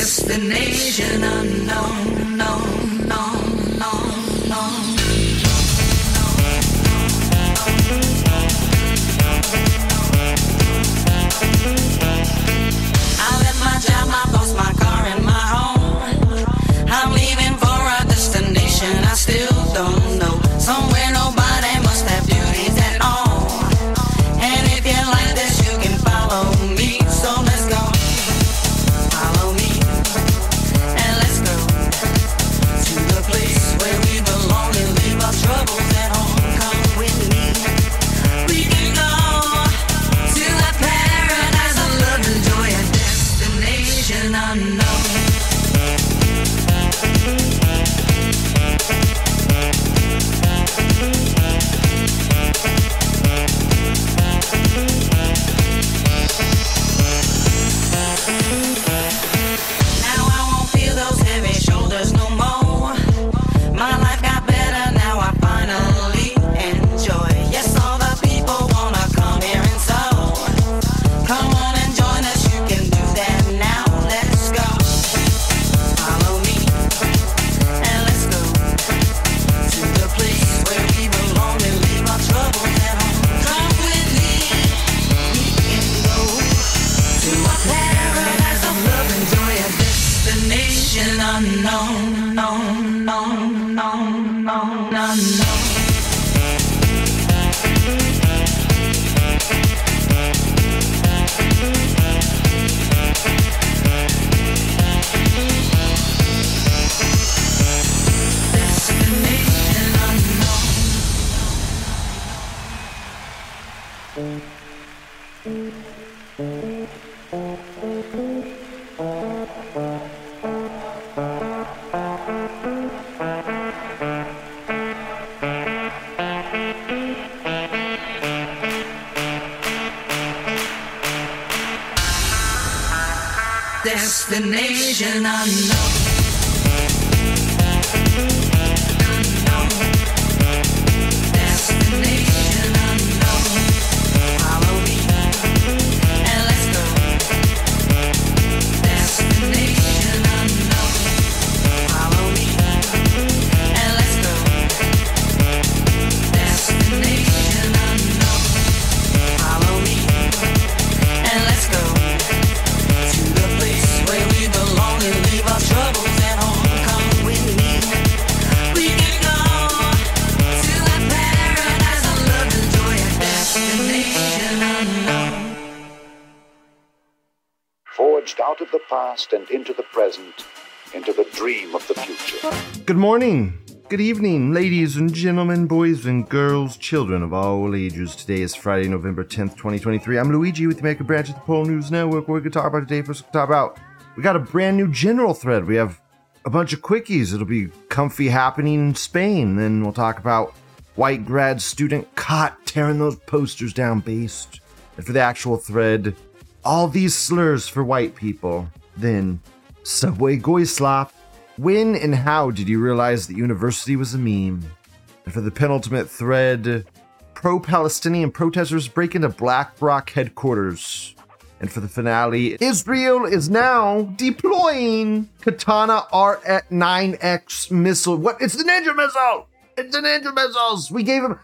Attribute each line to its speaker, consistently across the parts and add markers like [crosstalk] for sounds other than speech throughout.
Speaker 1: Destination unknown, no, no, no, no.
Speaker 2: Past and into the present, into the dream of the future.
Speaker 3: Good morning, good evening, ladies and gentlemen, boys and girls, children of all ages. Today is Friday, November 10th, 2023. I'm Luigi with the American branch of the Pol News Network. What we could talk about today, first we'll talk about, we got a brand new general thread. We have a bunch of quickies. It'll be comfy happening in Spain. Then we'll talk about white grad student caught tearing those posters down based. And for the actual thread, all these slurs for white people. Then, Subway Goyslop. When and how did you realize that university was a meme? And for the penultimate thread, pro Palestinian protesters break into BlackRock headquarters. And for the finale, Israel is now deploying Katana R9X missile. What? It's the Ninja missile! It's the Ninja missiles! We gave them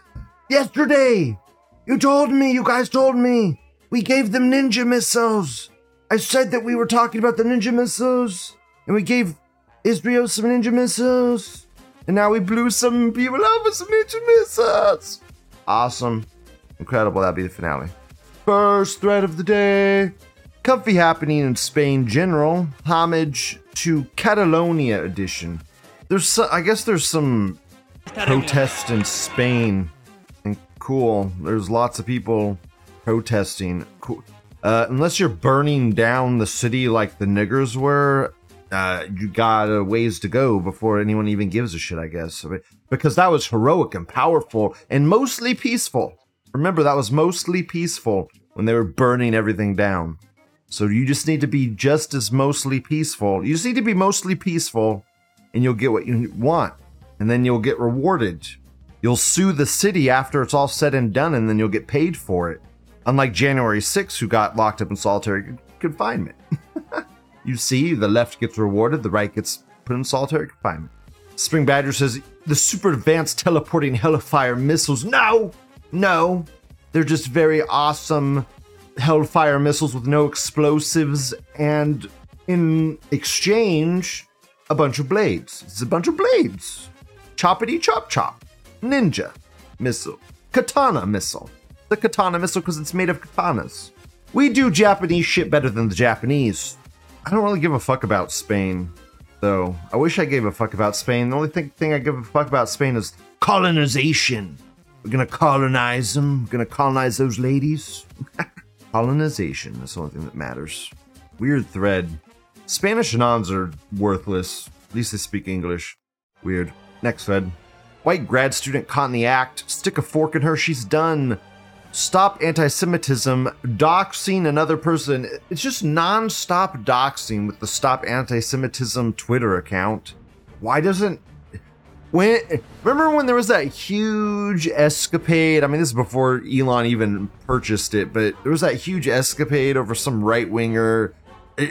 Speaker 3: yesterday! You told me, you guys told me. We gave them ninja missiles. I said that we were talking about the ninja missiles, and we gave Israel some ninja missiles, and now we blew some people up with some ninja missiles. Awesome. Incredible. That'd be the finale. First thread of the day. Comfy happening in Spain general. Homage to Catalonia edition. There's, so, I guess, there's some protest in Spain, and cool. There's lots of people protesting. Cool. Uh, unless you're burning down the city like the niggers were, uh, you got a ways to go before anyone even gives a shit, I guess. I mean, because that was heroic and powerful and mostly peaceful. Remember, that was mostly peaceful when they were burning everything down. So you just need to be just as mostly peaceful. You just need to be mostly peaceful, and you'll get what you want. And then you'll get rewarded. You'll sue the city after it's all said and done, and then you'll get paid for it. Unlike January 6th, who got locked up in solitary confinement. [laughs] You see, the left gets rewarded, the right gets put in solitary confinement. Spring Badger says the super advanced teleporting Hellfire missiles. No, no, they're just very awesome Hellfire missiles with no explosives, and in exchange, a bunch of blades. It's a bunch of blades. Choppity chop chop. Ninja missile. Katana missile. The katana missile because it's made of katanas. We do Japanese shit better than the Japanese. I don't really give a fuck about Spain, though. I wish I gave a fuck about Spain. The only thing, thing I give a fuck about Spain is colonization. We're gonna colonize them. We're gonna colonize those ladies. [laughs] Colonization. That's the only thing that matters. Weird thread. Spanish anons are worthless. At least they speak English. Weird. Next thread. White grad student caught in the act. Stick a fork in her. She's done. Stop anti Semitism. Doxing another person. It's just non stop doxing with the Stop Anti Semitism Twitter account. Why doesn't. When remember when there was that huge escapade? I mean, this is before Elon even purchased it, but there was that huge escapade over some right winger.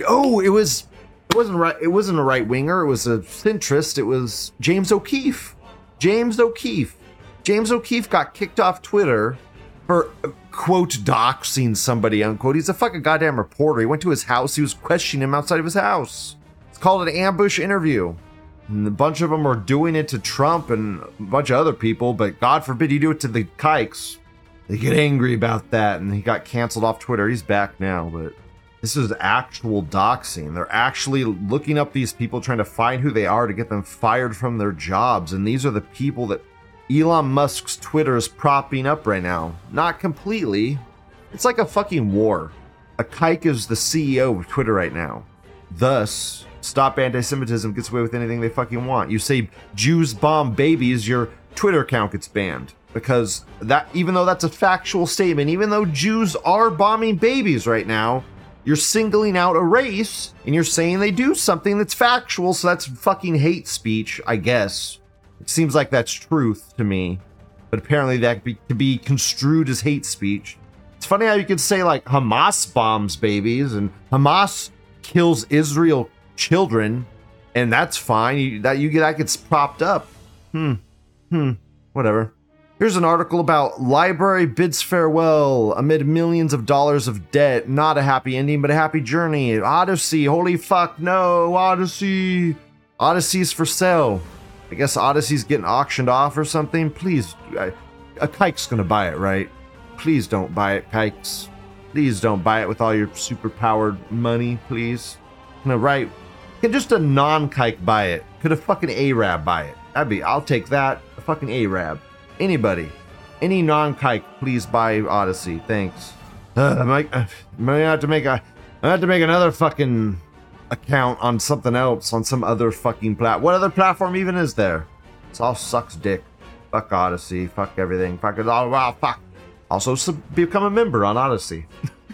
Speaker 3: Oh, it was it wasn't right. It wasn't a right winger. It was a centrist. It was James O'Keefe. James O'Keefe. James O'Keefe got kicked off Twitter for quote doxing somebody unquote. He's a fucking goddamn reporter. He went to his house. He was questioning him outside of his house. It's called an ambush interview. And a bunch of them are doing it to Trump and a bunch of other people, but God forbid you do it to the kikes. They get angry about that, and he got canceled off Twitter. He's back now, but this is actual doxing. They're actually looking up these people, trying to find who they are to get them fired from their jobs. And these are the people that Elon Musk's Twitter is propping up right now. Not completely. It's like a fucking war. A kike is the CEO of Twitter right now. Thus, Stop Anti Semitism gets away with anything they fucking want. You say Jews bomb babies, your Twitter account gets banned. Because that, even though that's a factual statement, even though Jews are bombing babies right now, you're singling out a race and you're saying they do something that's factual, so that's fucking hate speech, I guess. It seems like that's truth to me, but apparently that could be, construed as hate speech. It's funny how you could say like Hamas bombs babies and Hamas kills Israel children, and that's fine. You, that you get that gets propped up. Hmm. Hmm. Whatever. Here's an article about LBRY bids farewell amid millions of dollars of debt. Not a happy ending, but a happy journey. Odysee. Holy fuck, no. Odysee. Odysee's for sale. I guess Odysee's getting auctioned off or something. Please, I, a kike's gonna buy it, right? Please don't buy it, kikes. Please don't buy it with all your super powered money, please. No, right? Can just a non-kike buy it? Could a fucking Arab buy it? That'd be. I'll take that. A fucking Arab. Anybody. Any non-kike, please buy Odysee. Thanks. Uh, I might, I might have to make a. I have to make another fucking account on something else on some other fucking plat. What other platform even is there? It's all sucks dick. Fuck Odysee. Fuck everything. Fuck it all. Wow. Fuck. Also, sub- become a member on Odysee. [laughs]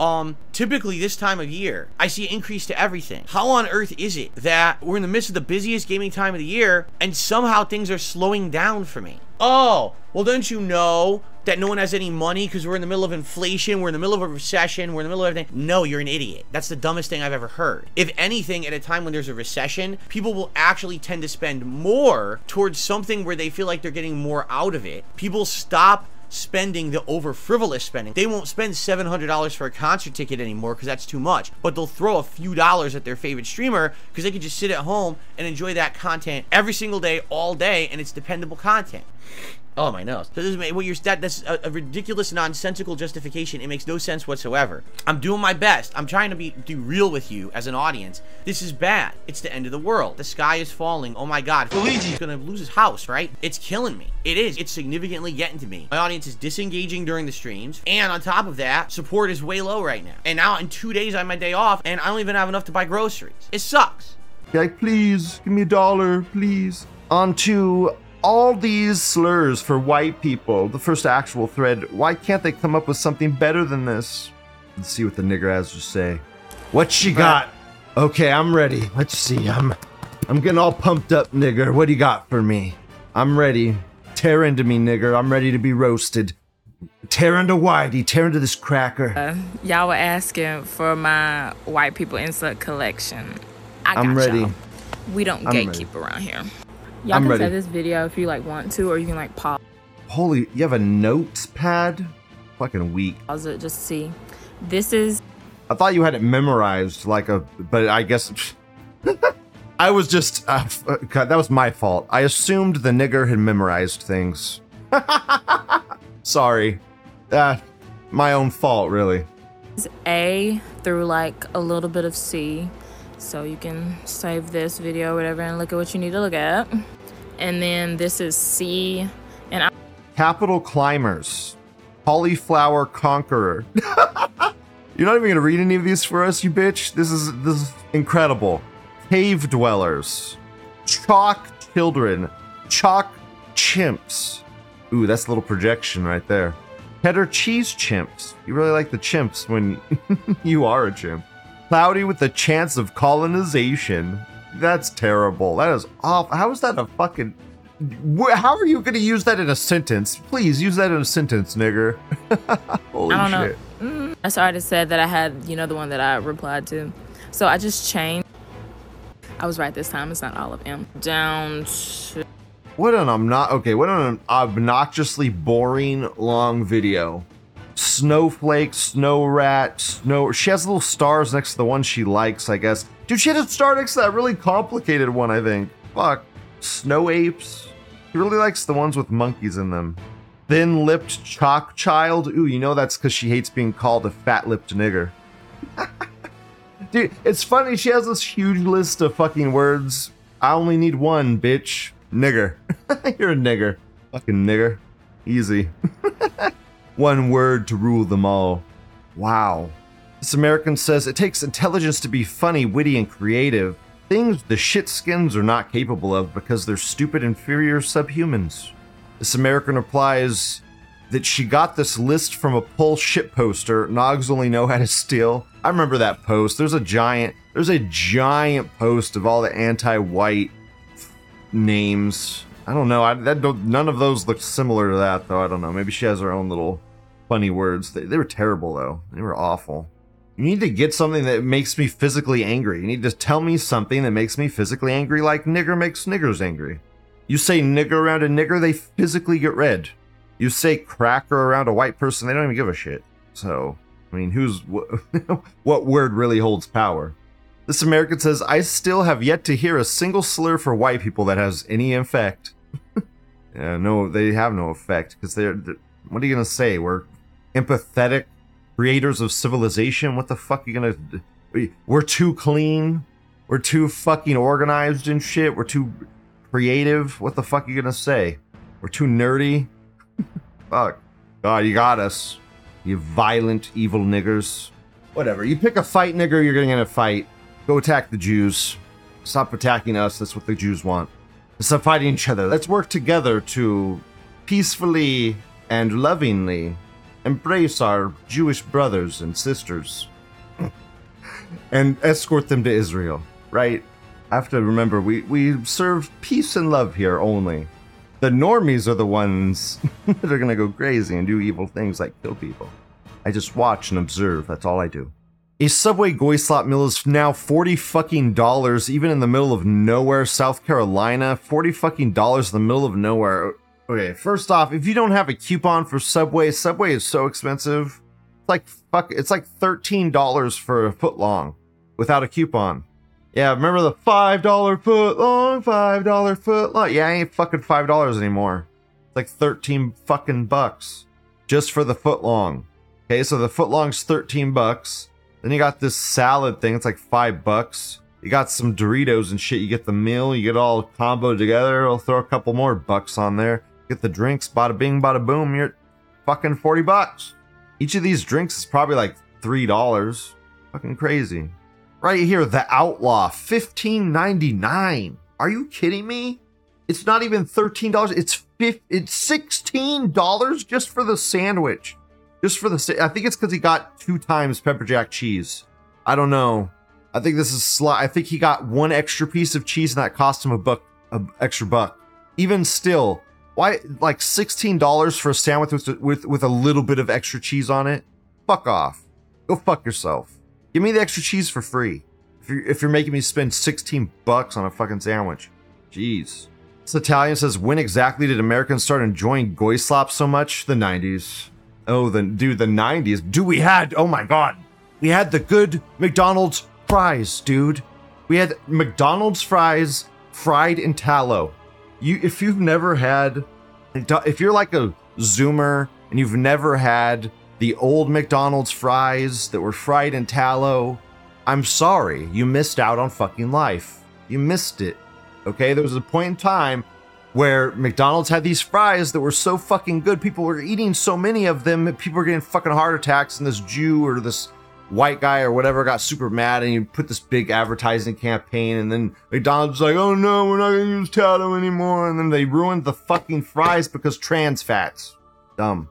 Speaker 4: um typically this time of year i see an increase to everything. How on earth is it that we're in the midst of the busiest gaming time of the year and somehow things are slowing down for me? Oh well don't you know that no one has any money because we're in the middle of inflation we're in the middle of a recession we're in the middle of everything? No you're an idiot. That's the dumbest thing i've ever heard. If anything at a time when there's a recession people will actually tend to spend more towards something where they feel like they're getting more out of it. People stop spending the over frivolous spending. They won't spend $700 for a concert ticket anymore because that's too much, but they'll throw a few dollars at their favorite streamer because they can just sit at home and enjoy that content every single day, all day, and it's dependable content. Oh my nose. So this is what you're that that's a, a, ridiculous nonsensical justification. It makes no sense whatsoever. I'm doing my best. I'm trying to be be real with you as an audience. This is bad. It's the end of the world. The sky is falling. Oh my god. Luigi's gonna lose his house, right? It's killing me. It is. It's significantly getting to me. My audience is disengaging during the streams. And on top of that, support is way low right now. And now in two days I am my day off and I don't even have enough to buy groceries. It sucks.
Speaker 3: Like, please, give me a dollar, please. On to all these slurs for white people, the first actual thread, why can't they come up with something better than this? Let's see what the nigger has to say. What she got? Okay, I'm ready. Let's see. I'm I'm getting all pumped up, nigger. What do you got for me? I'm ready. Tear into me, nigger. I'm ready to be roasted. Tear into Whitey, tear into this cracker.
Speaker 5: Uh, y'all were asking for my white people insert collection. I got
Speaker 3: I'm ready.
Speaker 5: y'all. We don't
Speaker 3: I'm ready.
Speaker 5: gatekeep around here. Y'all
Speaker 3: I'm
Speaker 5: can
Speaker 3: ready.
Speaker 5: save this video if you like want to, or you can like pause
Speaker 3: Holy, you have a notepad? Fucking weak.
Speaker 5: Pause it just to see. This is
Speaker 3: I thought you had it memorized like a, but I guess [laughs] I was just uh, uh, God, that was my fault. I assumed the nigger had memorized things. [laughs] Sorry, uh, my own fault, really.
Speaker 5: A through like a little bit of C. So you can save this video or whatever and look at what you need to look at. And then this is C. And I
Speaker 3: Capital climbers, cauliflower conqueror. [laughs] You're not even gonna read any of these for us, you bitch. This is this is incredible. Cave dwellers, chalk children, chalk chimps. Ooh, that's a little projection right there. Cheddar cheese chimps. You really like the chimps when [laughs] you are a chimp. Cloudy with the chance of colonization. That's terrible. That is awful. How is that a fucking? How are you going to use that in a sentence? Please use that in a sentence, nigger. [laughs] Holy
Speaker 5: I don't
Speaker 3: shit.
Speaker 5: know. That's already said that I had, you know, the one that I replied to. So I just changed. I was right this time. It's not all of them. Down to
Speaker 3: What an I'm not okay, what an obnoxiously boring long video. Snowflake, snow rat, snow. She has little stars next to the one she likes, I guess. Dude, she had a star next to that really complicated one, I think. Fuck. Snow apes. He really likes the ones with monkeys in them. Thin lipped chalk child. Ooh, you know that's because she hates being called a fat lipped nigger. [laughs] Dude, it's funny. She has this huge list of fucking words. I only need one, bitch. Nigger. [laughs] You're a nigger. Fucking nigger. Easy. [laughs] one word to rule them all. Wow. This American says it takes intelligence to be funny, witty, and creative. Things the shitskins are not capable of because they're stupid, inferior subhumans. This American replies that she got this list from a pull shit poster Nogs only know how to steal. I remember that post. There's a giant there's a giant post of all the anti-white names. I don't know. I that don't, none of those look similar to that though. I don't know. Maybe she has her own little funny words. They, they were terrible though. They were awful. You need to get something that makes me physically angry. You need to tell me something that makes me physically angry, like nigger makes niggers angry. You say nigger around a nigger, they physically get red. You say cracker around a white person, they don't even give a shit. So, I mean, who's wh- [laughs] what word really holds power? This American says, I still have yet to hear a single slur for white people that has any effect. [laughs] yeah, no, they have no effect because they're, they're. What are you gonna say? We're empathetic creators of civilization. What the fuck are you gonna? we- We're too clean. We're too fucking organized and shit. We're too creative. What the fuck are you gonna say? We're too nerdy. [laughs] fuck. God, you got us. You violent, evil niggers. Whatever. You pick a fight, nigger, you're gonna get a fight. Go attack the Jews. Stop attacking us. That's what the Jews want. Stop fighting each other. Let's work together to peacefully and lovingly embrace our Jewish brothers and sisters [laughs] and escort them to Israel, right? I have to remember we, we serve peace and love here only. The normies are the ones [laughs] that are gonna go crazy and do evil things like kill people. I just watch and observe. That's all I do. A Subway Goy slot meal is now 40 fucking dollars, even in the middle of nowhere, South Carolina. 40 fucking dollars in the middle of nowhere. Okay, first off, if you don't have a coupon for Subway, Subway is so expensive. It's like fuck it's like $13 for a foot long without a coupon. Yeah, remember the five dollar foot long, five dollar foot long. Yeah, I ain't fucking five dollars anymore. It's like thirteen fucking bucks just for the foot long. Okay, so the foot long's thirteen bucks. Then you got this salad thing. It's like five bucks. You got some Doritos and shit. You get the meal. You get all comboed together. I'll throw a couple more bucks on there. Get the drinks. Bada bing, bada boom. You're fucking forty bucks. Each of these drinks is probably like three dollars. Fucking crazy. Right here, the Outlaw, fifteen ninety nine. Are you kidding me? It's not even thirteen dollars. It's fif- It's sixteen dollars just for the sandwich. Just for the. Sa- I think it's because he got two times pepper jack cheese. I don't know. I think this is I think he got one extra piece of cheese and that cost him a buck, a extra buck. Even still, Why like sixteen dollars for a sandwich with, with with a little bit of extra cheese on it? Fuck off. Go fuck yourself. Give me the extra cheese for free. If you're if you're making me spend sixteen bucks on a fucking sandwich, jeez. This Italian says, when exactly did Americans start enjoying goy slop so much? The '90s. Oh, the dude, the '90s. Dude, we had. Oh my god, we had the good McDonald's fries, dude. We had McDonald's fries fried in tallow. You, if you've never had, if you're like a Zoomer and you've never had the old McDonald's fries that were fried in tallow, I'm sorry, you missed out on fucking life. You missed it. Okay, there was a point in time where McDonald's had these fries that were so fucking good, people were eating so many of them, people were getting fucking heart attacks, and this Jew or this white guy or whatever got super mad and you put this big advertising campaign and then McDonald's like, oh no, we're not gonna use tallow anymore. And then they ruined the fucking fries because trans fats. Dumb.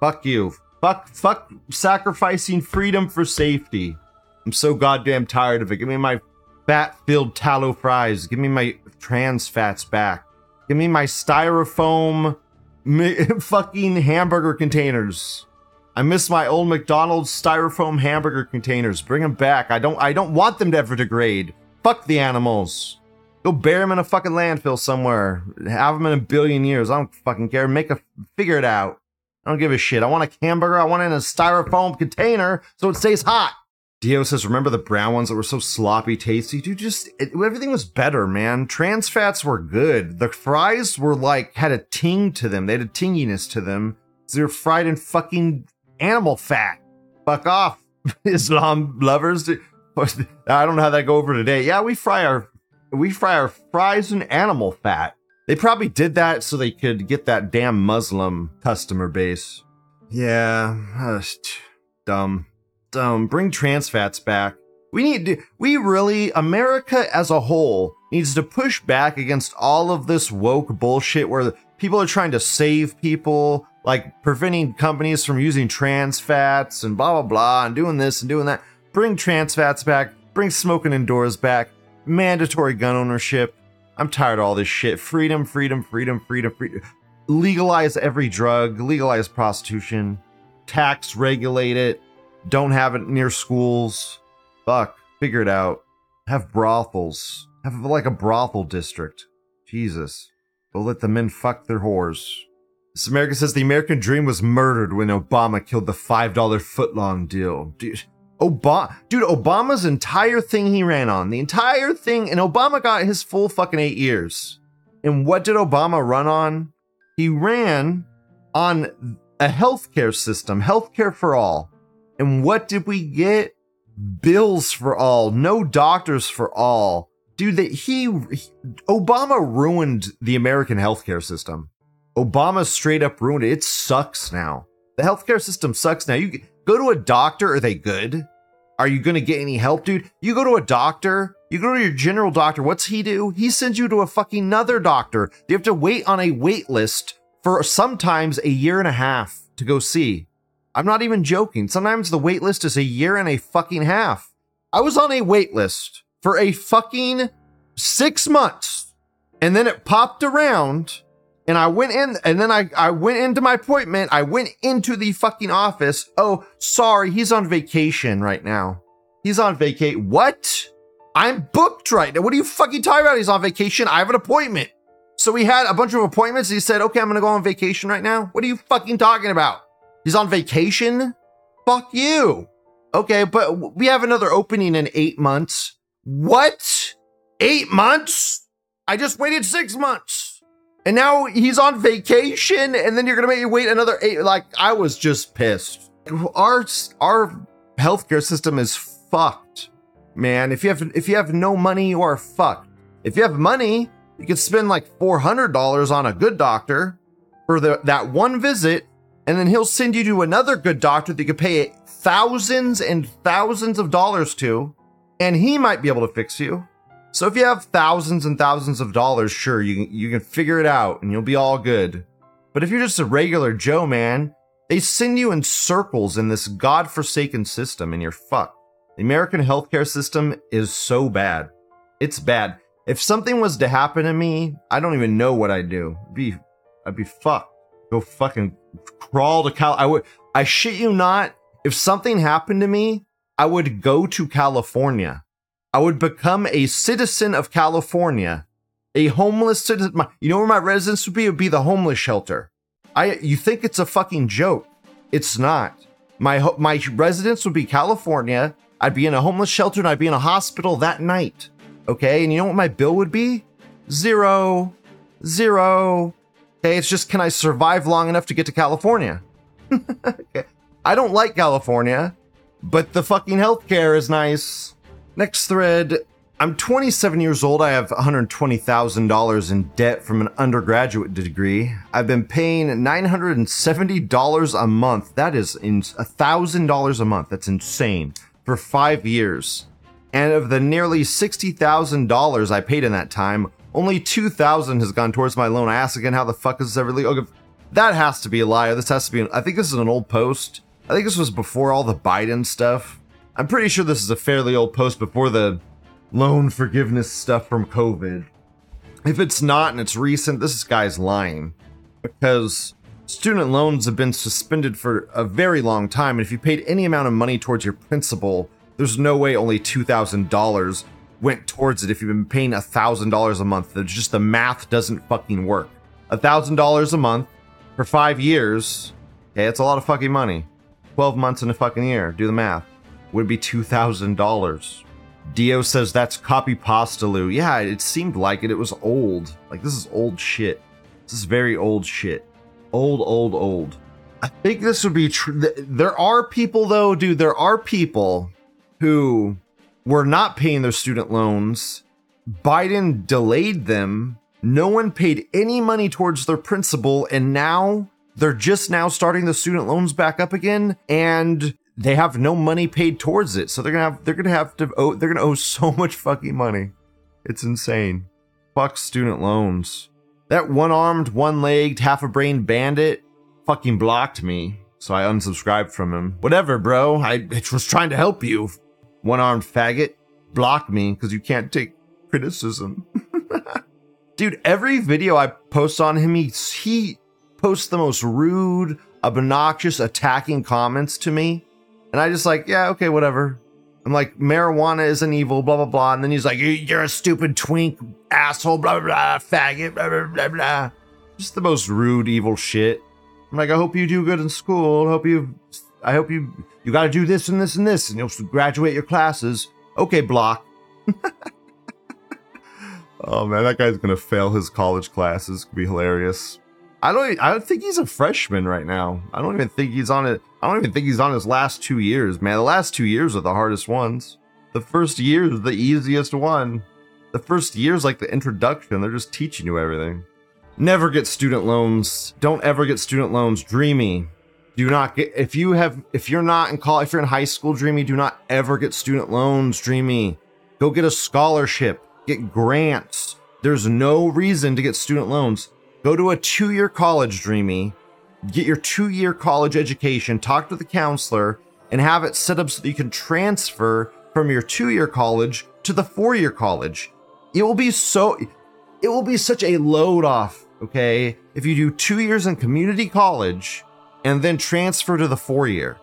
Speaker 3: Fuck you. Fuck, fuck sacrificing freedom for safety. I'm so goddamn tired of it. Give me my fat filled tallow fries. Give me my trans fats back. Give me my styrofoam [laughs] fucking hamburger containers. I miss my old McDonald's styrofoam hamburger containers. Bring them back. I don't I don't want them to ever degrade. Fuck the animals. Go bury them in a fucking landfill somewhere. Have them in a billion years. I don't fucking care. Make a figure it out. I don't give a shit. I want a hamburger. I want it in a styrofoam container so it stays hot. Dio says, "Remember the brown ones that were so sloppy tasty? Dude, just it, everything was better, man. Trans fats were good. The fries were like had a ting to them. They had a tinginess to them. So they were fried in fucking animal fat. Fuck off, [laughs] Islam lovers. [laughs] I don't know how that go over today. Yeah, we fry our we fry our fries in animal fat. They probably did that so they could get that damn Muslim customer base. Yeah, [sighs] dumb, dumb. Bring trans fats back. We need to, we really, America as a whole needs to push back against all of this woke bullshit where people are trying to save people, like preventing companies from using trans fats and blah, blah, blah, and doing this and doing that. Bring trans fats back, bring smoking indoors back, mandatory gun ownership. I'm tired of all this shit. Freedom, freedom, freedom, freedom, freedom. Legalize every drug, legalize prostitution, tax regulate it, don't have it near schools. Fuck, figure it out. Have brothels. Have like a brothel district. Jesus. Go let the men fuck their whores. This America says the American dream was murdered when Obama killed the $5 footlong deal. Dude, Obama, dude, Obama's entire thing he ran on, the entire thing, and Obama got his full fucking eight years. And what did Obama run on? He ran on a healthcare system, healthcare for all. And what did we get? Bills for all, no doctors for all. Dude, that he, he Obama ruined the American healthcare system. Obama straight up ruined it. It sucks now. The healthcare system sucks now. You go to a doctor, are they good? Are you going to get any help, dude? You go to a doctor, you go to your general doctor. What's he do? He sends you to a fucking another doctor. You have to wait on a wait list for sometimes a year and a half to go see. I'm not even joking. Sometimes the wait list is a year and a fucking half. I was on a wait list for a fucking six months and then it popped around and I went in and then I, I went into my appointment. I went into the fucking office. Oh, sorry. He's on vacation right now. He's on vacate. What? I'm booked right now. What are you fucking talking about? He's on vacation. I have an appointment. So we had a bunch of appointments. He said, okay, I'm going to go on vacation right now. What are you fucking talking about? He's on vacation? Fuck you. Okay, but we have another opening in eight months. What? Eight months? I just waited six months. And now he's on vacation, and then you're gonna make me wait another eight. Like, I was just pissed. Our our healthcare system is fucked, man. If you have if you have no money, you are fucked. If you have money, you can spend like four hundred dollars on a good doctor for the, that one visit, and then he'll send you to another good doctor that you could pay thousands and thousands of dollars to, and he might be able to fix you. So if you have thousands and thousands of dollars, sure, you can, you can figure it out and you'll be all good. But if you're just a regular Joe, man, they send you in circles in this godforsaken system and you're fucked. The American healthcare system is so bad. It's bad. If something was to happen to me, I don't even know what I'd do. It'd be I'd be fucked. Go fucking crawl to Cal. I would. I shit you not. If something happened to me, I would go to California. I would become a citizen of California, a homeless citizen. My, you know where my residence would be? It would be the homeless shelter. I. You think it's a fucking joke? It's not. My my residence would be California. I'd be in a homeless shelter and I'd be in a hospital that night. Okay, and you know what my bill would be? Zero, zero. Okay, it's just can I survive long enough to get to California? [laughs] I don't like California, but the fucking healthcare is nice. Next thread. I'm 27 years old. I have $120,000 in debt from an undergraduate degree. I've been paying $970 a month. That is in $1,000 a month. That's insane. For five years. And of the nearly $60,000 I paid in that time, only 2000 has gone towards my loan. I ask again, how the fuck is this ever legal? Okay, that has to be a lie. This has to be, I think this is an old post. I think this was before all the Biden stuff. I'm pretty sure this is a fairly old post before the loan forgiveness stuff from COVID. If it's not and it's recent, this guy's lying. Because student loans have been suspended for a very long time, and if you paid any amount of money towards your principal, there's no way only $2,000 went towards it if you've been paying a $1,000 a month. There's just the math doesn't fucking work. A $1,000 a month for five years, okay, it's a lot of fucking money. 12 months in a fucking year, do the math, would be $2,000. Dio says that's copy pasta, Lou. Yeah, it seemed like it. It was old. Like, this is old shit. This is very old shit. Old, old, old. I think this would be true. There are people, though, dude, there are people who were not paying their student loans. Biden delayed them. No one paid any money towards their principal, and now they're just now starting the student loans back up again, and they have no money paid towards it. So they're gonna have they're gonna have to owe they're gonna owe [laughs] so much fucking money. It's insane. Fuck student loans. That one-armed, one-legged, half-a-brain bandit fucking blocked me, so I unsubscribed from him. Whatever, bro. I was trying to help you. One-armed faggot blocked me because you can't take criticism. [laughs] Dude, every video I post on him, he, he posts the most rude, obnoxious, attacking comments to me. And I just like, yeah, okay, whatever. I'm like, marijuana isn't evil, blah, blah, blah. And then he's like, you're a stupid twink, asshole, blah, blah, blah, faggot, blah, blah, blah, blah. Just the most rude, evil shit. I'm like, I hope you do good in school. I hope you, I hope you, you got to do this and this and this, and you'll graduate your classes. Okay, block. [laughs] oh man, that guy's gonna fail his college classes. Could be hilarious. I don't. I don't think he's a freshman right now. I don't even think he's on it. I don't even think he's on his last two years, man. The last two years are the hardest ones. The first year is the easiest one. The first year is like the introduction. They're just teaching you everything. Never get student loans. Don't ever get student loans. Dreamy. Do not get if you have if you're not in college if you're in high school, Dreamy, do not ever get student loans, Dreamy. Go get a scholarship, get grants. There's no reason to get student loans. Go to a two-year college, Dreamy. Get your two-year college education, talk to the counselor, and have it set up so that you can transfer from your two-year college to the four-year college. It will be so it will be such a load off, okay? If you do two years in community college and then transfer to the four year.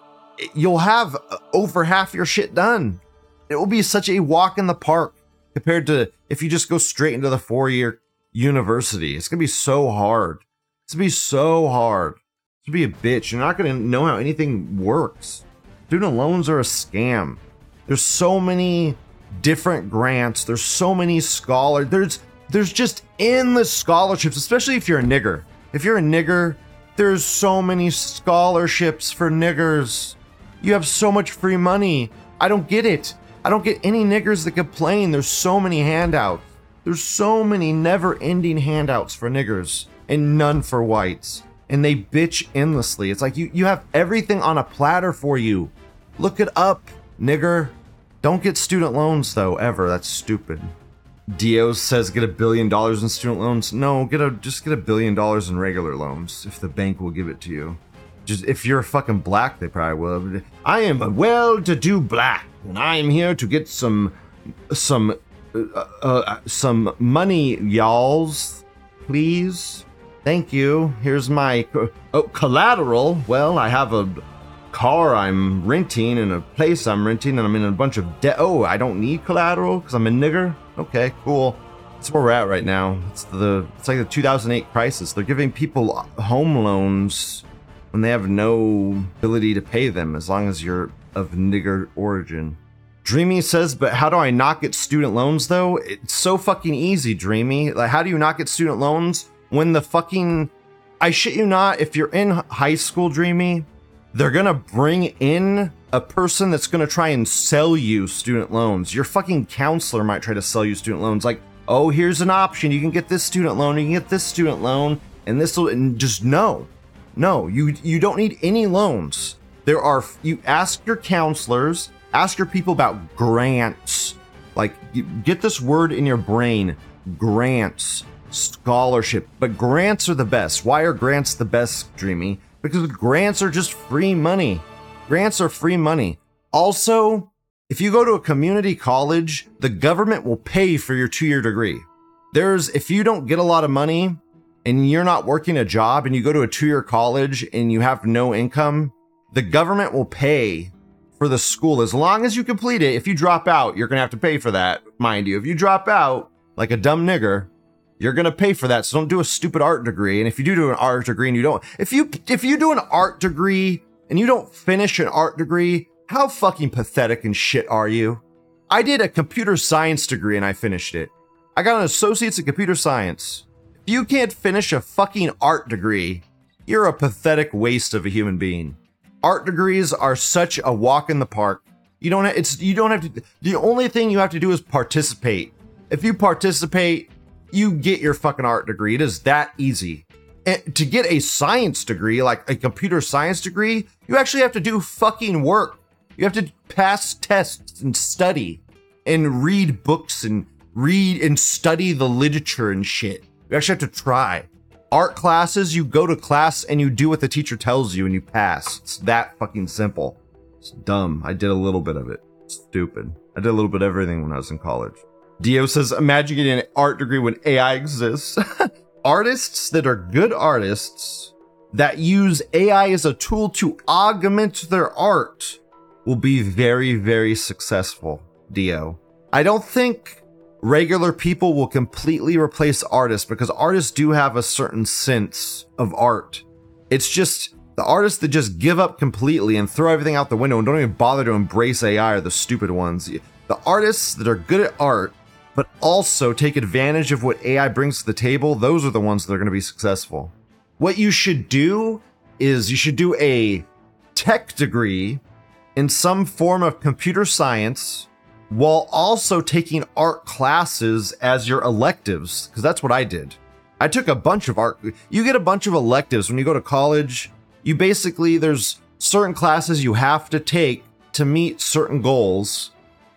Speaker 3: You'll have over half your shit done. It will be such a walk in the park compared to if you just go straight into the four year university. It's gonna be so hard. It's gonna be so hard. It's gonna be a bitch. You're not gonna know how anything works. Student loans are a scam. There's so many different grants. There's so many scholars. There's there's just endless scholarships, especially if you're a nigger. If you're a nigger, there's so many scholarships for niggers. You have so much free money. I don't get it. I don't get any niggers that complain. There's so many handouts. There's so many never ending handouts for niggers and none for whites. And they bitch endlessly. It's like you, you have everything on a platter for you. Look it up, nigger. Don't get student loans though, ever. That's stupid. Dio says get a billion dollars in student loans. No, get a just get a billion dollars in regular loans if the bank will give it to you. Just if you're a fucking black, they probably will. I am a well-to-do black, and I am here to get some some uh, uh, some money, y'alls. Please, Thank you. Here's my co- oh, collateral. Well, I have a car I'm renting and a place I'm renting, and I'm in a bunch of debt. Oh, I don't need collateral because I'm a nigger. Okay, cool. That's where we're at right now. It's the it's like the 2008 crisis. They're giving people home loans when they have no ability to pay them, as long as you're of nigger origin. Dreamy says, but how do I not get student loans though? It's so fucking easy, Dreamy. Like, how do you not get student loans when the fucking. I shit you not, if you're in high school, Dreamy, they're gonna bring in a person that's gonna try and sell you student loans. Your fucking counselor might try to sell you student loans. Like, oh, here's an option. You can get this student loan, you can get this student loan, and this will, and just no. No, you you don't need any loans. There are you ask your counselors, ask your people about grants. Like get this word in your brain, grants, scholarship. But grants are the best. Why are grants the best, Dreamy? Because grants are just free money. Grants are free money. Also, if you go to a community college, the government will pay for your 2-year degree. There's if you don't get a lot of money, and you're not working a job and you go to a two year college and you have no income, the government will pay for the school as long as you complete it. If you drop out, you're going to have to pay for that, mind you. If you drop out like a dumb nigger, you're going to pay for that. So don't do a stupid art degree. And if you do do an art degree and you don't, if you, if you do an art degree and you don't finish an art degree, how fucking pathetic and shit are you? I did a computer science degree and I finished it. I got an associate's in computer science. If you can't finish a fucking art degree, you're a pathetic waste of a human being. Art degrees are such a walk in the park. You don't have, it's you don't have to the only thing you have to do is participate. If you participate, you get your fucking art degree. It is that easy. To get a science degree, like a computer science degree, you actually have to do fucking work. You have to pass tests and study and read books and read and study the literature and shit. You actually have to try. Art classes, you go to class and you do what the teacher tells you and you pass. It's that fucking simple. It's dumb. I did a little bit of it. Stupid. I did a little bit of everything when I was in college. Dio says, imagine getting an art degree when AI exists. [laughs] artists that are good artists that use AI as a tool to augment their art will be very, very successful, Dio. I don't think regular people will completely replace artists because artists do have a certain sense of art. It's just the artists that just give up completely and throw everything out the window and don't even bother to embrace AI are the stupid ones. The artists that are good at art but also take advantage of what AI brings to the table, those are the ones that are going to be successful. What you should do is you should do a tech degree in some form of computer science while also taking art classes as your electives, because that's what I did. I took a bunch of art. You get a bunch of electives when you go to college. You basically, there's certain classes you have to take to meet certain goals,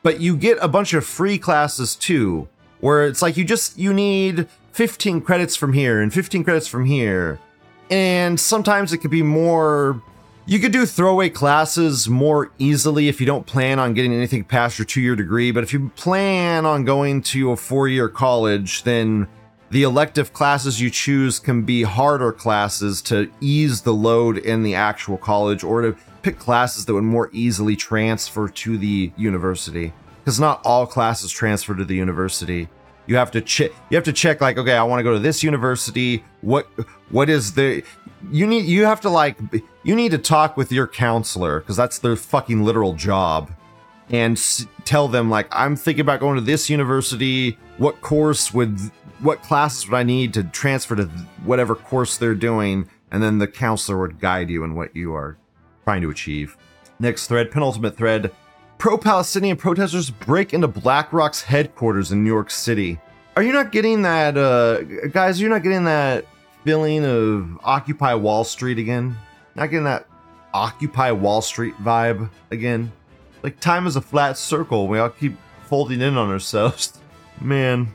Speaker 3: but you get a bunch of free classes too, where it's like you just, you need 15 credits from here and 15 credits from here. And sometimes it could be more you could do throwaway classes more easily if you don't plan on getting anything past your two year degree, but if you plan on going to a four year college, then the elective classes you choose can be harder classes to ease the load in the actual college or to pick classes that would more easily transfer to the university. Because not all classes transfer to the university. You have to check. You have to check like, okay, I want to go to this university. What what is the you need you have to like you need to talk with your counselor because that's their fucking literal job and s- tell them like i'm thinking about going to this university what course would what classes would i need to transfer to whatever course they're doing and then the counselor would guide you in what you are trying to achieve next thread penultimate thread pro-palestinian protesters break into blackrock's headquarters in new york city are you not getting that uh guys you're not getting that feeling of Occupy Wall Street again. Not getting that Occupy Wall Street vibe again. Like time is a flat circle. We all keep folding in on ourselves. [laughs] Man,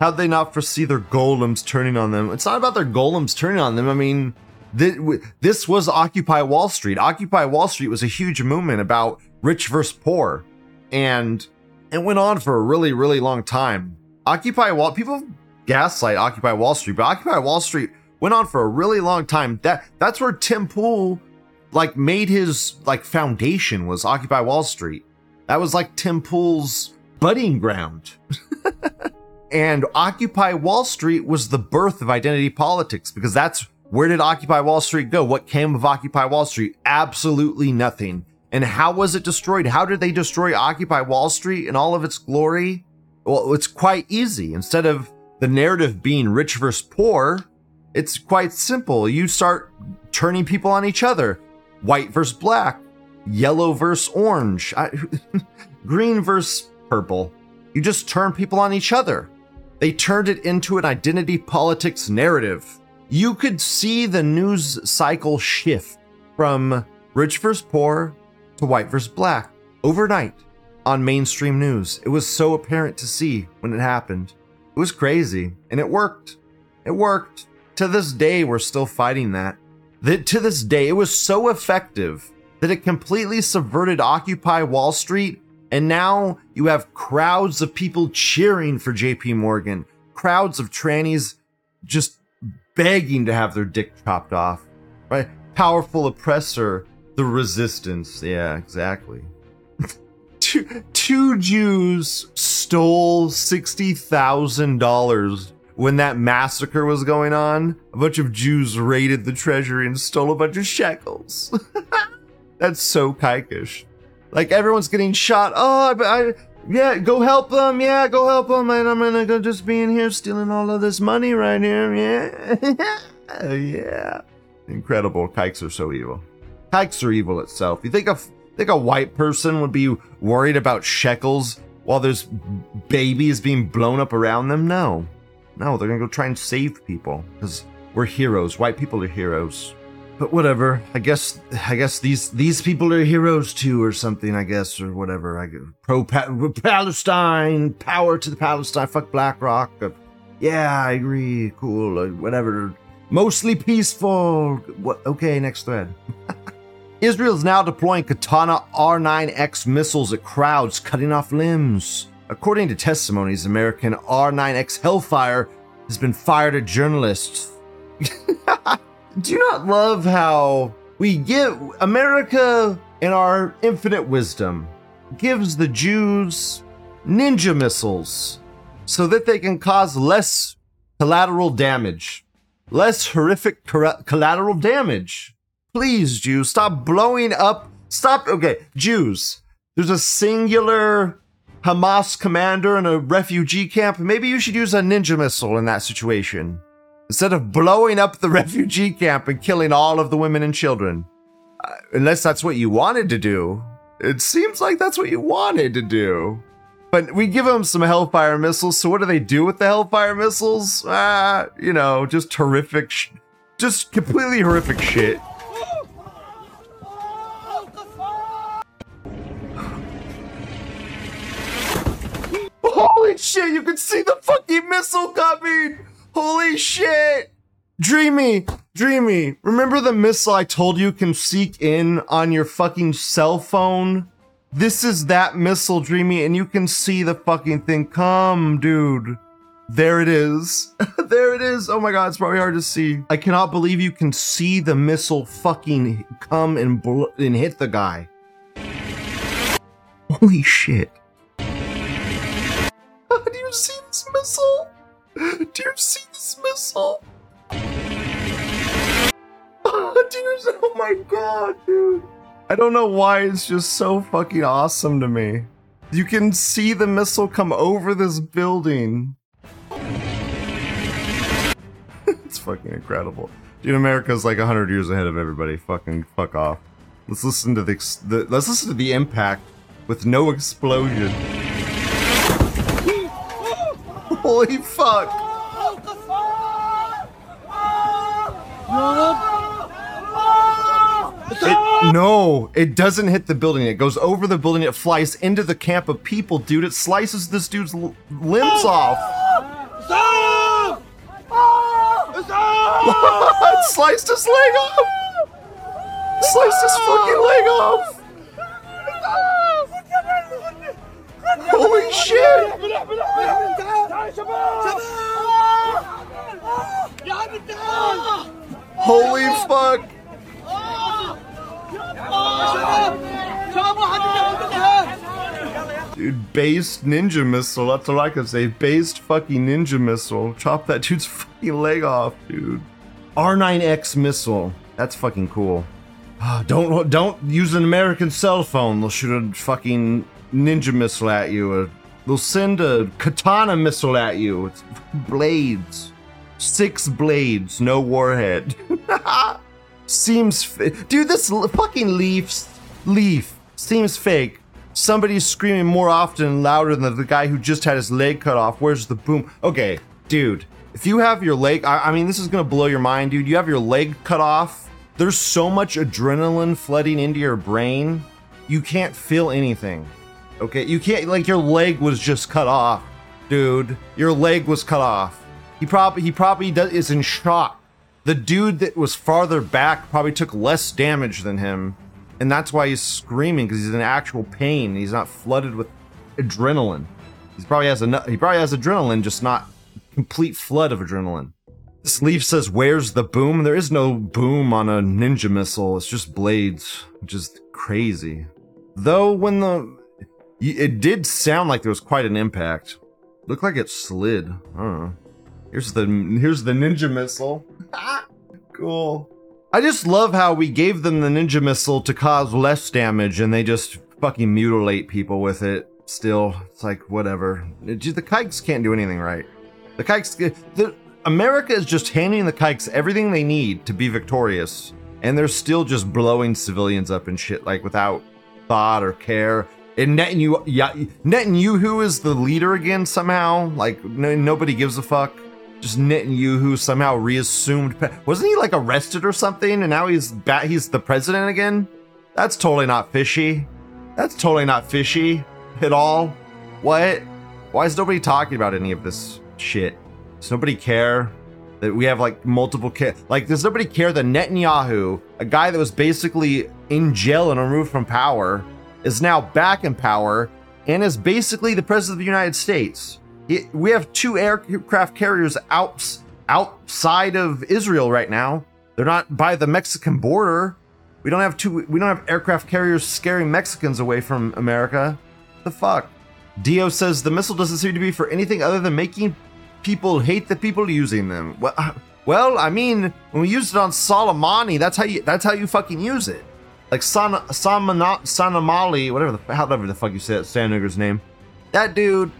Speaker 3: how'd they not foresee their golems turning on them? It's not about their golems turning on them. I mean, this was Occupy Wall Street. Occupy Wall Street was a huge movement about rich versus poor. And it went on for a really, really long time. Occupy Wall, people gaslight Occupy Wall Street, but Occupy Wall Street Went on for a really long time. That that's where Tim Pool like made his like foundation was Occupy Wall Street. That was like Tim Pool's budding ground. [laughs] and Occupy Wall Street was the birth of identity politics because that's where did Occupy Wall Street go? What came of Occupy Wall Street? Absolutely nothing. And how was it destroyed? How did they destroy Occupy Wall Street in all of its glory? Well, it's quite easy. Instead of the narrative being rich versus poor, it's quite simple. You start turning people on each other white versus black, yellow versus orange, I, [laughs] green versus purple. You just turn people on each other. They turned it into an identity politics narrative. You could see the news cycle shift from rich versus poor to white versus black overnight on mainstream news. It was so apparent to see when it happened. It was crazy, and it worked. It worked. To this day, we're still fighting that. That to this day, it was so effective that it completely subverted Occupy Wall Street, and now you have crowds of people cheering for JP Morgan, crowds of trannies just begging to have their dick chopped off. Right? Powerful oppressor, the resistance. Yeah, exactly. [laughs] two, two Jews stole $60,000 when that massacre was going on. A bunch of Jews raided the treasury and stole a bunch of shekels. [laughs] That's so kikish. Like everyone's getting shot. Oh, I, I, yeah, go help them. Yeah, go help them. And I'm gonna go just be in here stealing all of this money right here. [laughs] Yeah, yeah. Incredible. Kikes are so evil. Kikes are evil itself. You think a think a white person would be worried about shekels while there's babies being blown up around them? No, no. They're gonna go try and save people because we're heroes. White people are heroes. But whatever. I guess I guess these these people are heroes too, or something. I guess, or whatever. I pro Palestine, power to the Palestine. Fuck BlackRock. Yeah, I agree. Cool. Uh, whatever. Mostly peaceful. What? Okay, next thread. [laughs] Israel is now deploying Katana R9X missiles at crowds, cutting off limbs. According to testimonies, American R9X Hellfire has been fired at journalists. [laughs] Do you not love how we give America, in our infinite wisdom, gives the Jews ninja missiles so that they can cause less collateral damage, less horrific cor- collateral damage? Please, Jews, stop blowing up. Stop. Okay, Jews, there's a singular Hamas commander in a refugee camp. Maybe you should use a ninja missile in that situation instead of blowing up the [laughs] refugee camp and killing all of the women and children. Uh, unless that's what you wanted to do. It seems like that's what you wanted to do. But we give them some Hellfire missiles, so what do they do with the Hellfire missiles? Ah, you know, just horrific, sh- just completely horrific shit. [laughs] Holy shit, you can see the fucking missile coming! Holy shit! Dreamy, Dreamy, remember the missile I told you can seek in on your fucking cell phone? This is that missile, Dreamy, and you can see the fucking thing come, dude. There it is. [laughs] there it is. Oh my god, it's probably hard to see. I cannot believe you can see the missile fucking come and bl- and hit the guy. Holy shit. [laughs] Do you see this missile? [laughs] Do you see this missile? [laughs] Oh, dude, oh my god, dude. I don't know why it's just so fucking awesome to me. You can see the missile come over this building. [laughs] it's fucking incredible. Dude, America's like 100 years ahead of everybody. Fucking fuck off. Let's listen to the, the let's listen to the impact with no explosion. Holy fuck. It, no, it doesn't hit the building. It goes over the building. It flies into the camp of people, dude. It slices this dude's limbs off. [laughs] it sliced his leg off. Sliced his fucking leg off. Holy shit! Holy fuck! Dude, based ninja missile. That's all I can say. Based fucking ninja missile. Chop that dude's fucking leg off, dude. R9X missile. That's fucking cool. Ah, Don't don't use an American cell phone. They'll shoot a fucking ninja missile at you. Or they'll send a katana missile at you. It's blades. Six blades, no warhead. [laughs] seems fa- dude this fucking leaf leaf seems fake somebody's screaming more often and louder than the guy who just had his leg cut off where's the boom okay dude if you have your leg I, I mean this is gonna blow your mind dude you have your leg cut off there's so much adrenaline flooding into your brain you can't feel anything okay you can't like your leg was just cut off dude. Your leg was cut off. He probably he probably does is in shock. The dude that was farther back probably took less damage than him and that's why he's screaming because he's in actual pain. He's not flooded with adrenaline. He probably has enough he probably has adrenaline just not complete flood of adrenaline. Leaf says where's the boom? There is no boom on a ninja missile. It's just blades which is crazy. Though when the it did sound like there was quite an impact looked like it slid here's the here's the ninja missile [laughs] cool. I just love how we gave them the ninja missile to cause less damage and they just fucking mutilate people with it. Still, it's like whatever. The kikes can't do anything right. The kikes, the America is just handing the kikes everything they need to be victorious, and they're still just blowing civilians up and shit like without thought or care. And Netanyahu, yeah, Netanyahu is the leader again somehow. Like no, nobody gives a fuck just Netanyahu somehow reassumed. pe- Wasn't he like arrested or something? And now he's back. He's the president again. That's totally not fishy. That's totally not fishy at all. What? Why is nobody talking about any of this shit? Does nobody care that we have like multiple ca- like? Does nobody care that Netanyahu, a guy that was basically in jail and removed from power, is now back in power and is basically the president of the United States? It- we have two aircraft carriers out, outside of Israel right now. They're not by the Mexican border. We don't have two. We don't have aircraft carriers scaring Mexicans away from America. The fuck? Dio says the missile doesn't seem to be for anything other than making people hate the people using them. Well, [laughs] well, I mean, when we used it on Soleimani, that's how you. That's how you fucking use it. Like San Samana- Sanamali, whatever the however the fuck you say it, Sandnigger's name. That dude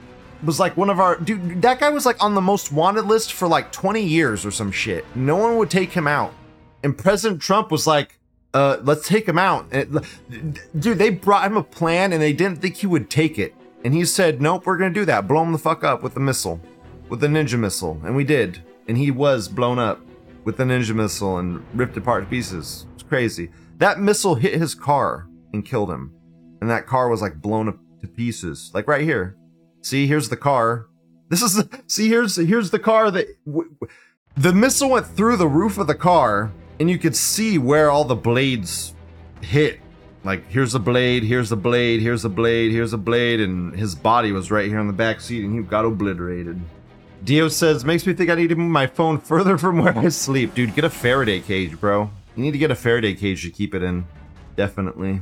Speaker 3: was like one of our dude. That guy was like on the most wanted list for like 20 years or some shit. No one would take him out, and President Trump was like, "Uh, let's take him out." And it- dude, they brought him a plan, and they didn't think he would take it, and he said, "Nope, we're gonna do that. Blow him the fuck up with the missile, with the ninja missile," and we did, and he was blown up with the ninja missile and ripped apart to pieces. It's crazy. That missile hit his car and killed him, and that car was like blown up to pieces, like right here. See, here's the car. This is see here's here's the car that w- w- the missile went through the roof of the car, and you could see where all the blades hit. Like here's a blade, here's a blade, here's a blade, here's a blade, and his body was right here on the back seat, and he got obliterated. Dio says, makes me think I need to move my phone further from where I sleep. Dude, get a Faraday cage, bro. You need to get a Faraday cage to keep it in. Definitely.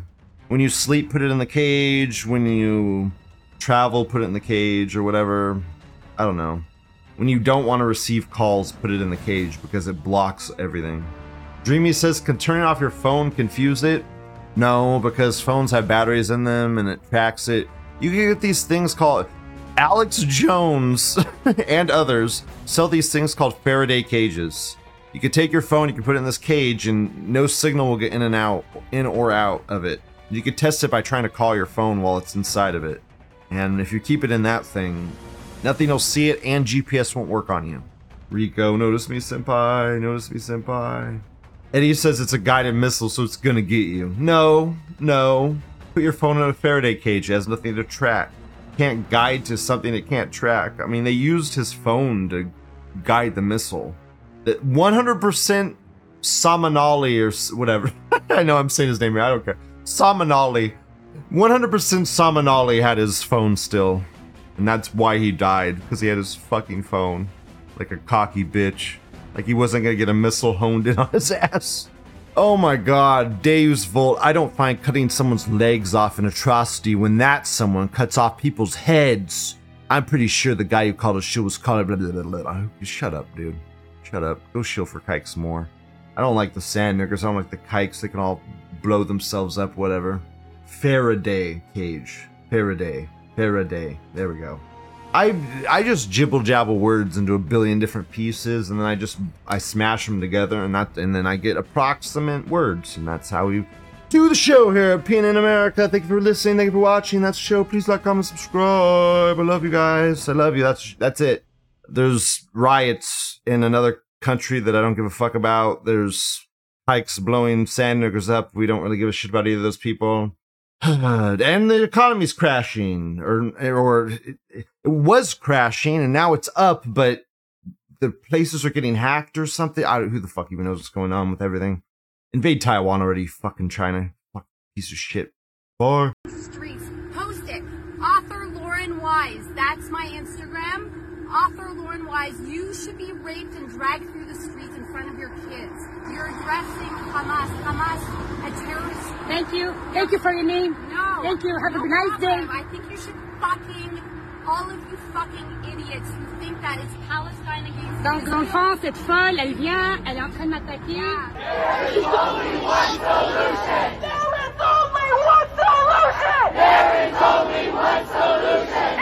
Speaker 3: When you sleep, put it in the cage. When you travel, put it in the cage or whatever. I don't know. When you don't want to receive calls, put it in the cage because it blocks everything. Dreamy says, can turning off your phone confuse it? No, because phones have batteries in them and it tracks it. You can get these things called Alex Jones [laughs] and others sell these things called Faraday cages. You can take your phone, you can put it in this cage, and no signal will get in and out, in or out of it. You can test it by trying to call your phone while it's inside of it. And if you keep it in that thing, nothing will see it and GPS won't work on you. Rico, notice me, senpai. Notice me, senpai. Eddy says it's a guided missile, so it's gonna get you. No, no. Put your phone in a Faraday cage. It has nothing to track. Can't guide to something it can't track. I mean, they used his phone to guide the missile. That 100% Samanali or whatever. [laughs] I know I'm saying his name. here. I don't care. Samanali. 100% Samanali had his phone still. And that's why he died, because he had his fucking phone. Like a cocky bitch. Like he wasn't gonna get a missile honed in [laughs] on his ass. Oh my god, Deus Volt. I don't find cutting someone's legs off an atrocity when that someone cuts off people's heads. I'm pretty sure the guy who called a shill was blah, blah, blah, blah. Shut up, dude. Shut up. Go shill for kikes more. I don't like the sand niggers. I don't like the kikes. They can all blow themselves up, whatever. Faraday cage. Faraday. Faraday. There we go. I I just jibble jabble words into a billion different pieces, and then I just I smash them together, and that and then I get approximate words, and that's how we do the show here at PNN America. Thank you for listening. Thank you for watching. That's the show. Please like, comment, subscribe. I love you guys. I love you. That's that's it. There's riots in another country that I don't give a fuck about. There's hikes blowing sand niggers up. We don't really give a shit about either of those people. [sighs] and the economy's crashing, or or it, it was crashing, and now it's up, but the places are getting hacked or something. I don't, who the fuck even knows what's going on with everything? Invade Taiwan already, fucking China, fuck piece of shit. Bye.
Speaker 6: streets. Post it. Author Lauren Wise. That's my Instagram author Lauren Wise, you should be raped and dragged through the streets in front of your kids. You're addressing Hamas. Hamas, a terrorist.
Speaker 7: Thank you. Thank you for your name.
Speaker 6: No.
Speaker 7: Thank you. Have
Speaker 6: no
Speaker 7: a nice day.
Speaker 6: I think you should fucking, all of you fucking idiots who think that it's Palestine against
Speaker 7: Dans Israel. enfant, cette folle, elle vient, elle est en train de m'attaquer.
Speaker 6: Yeah. There is only one solution. There is only one solution. There is only one solution.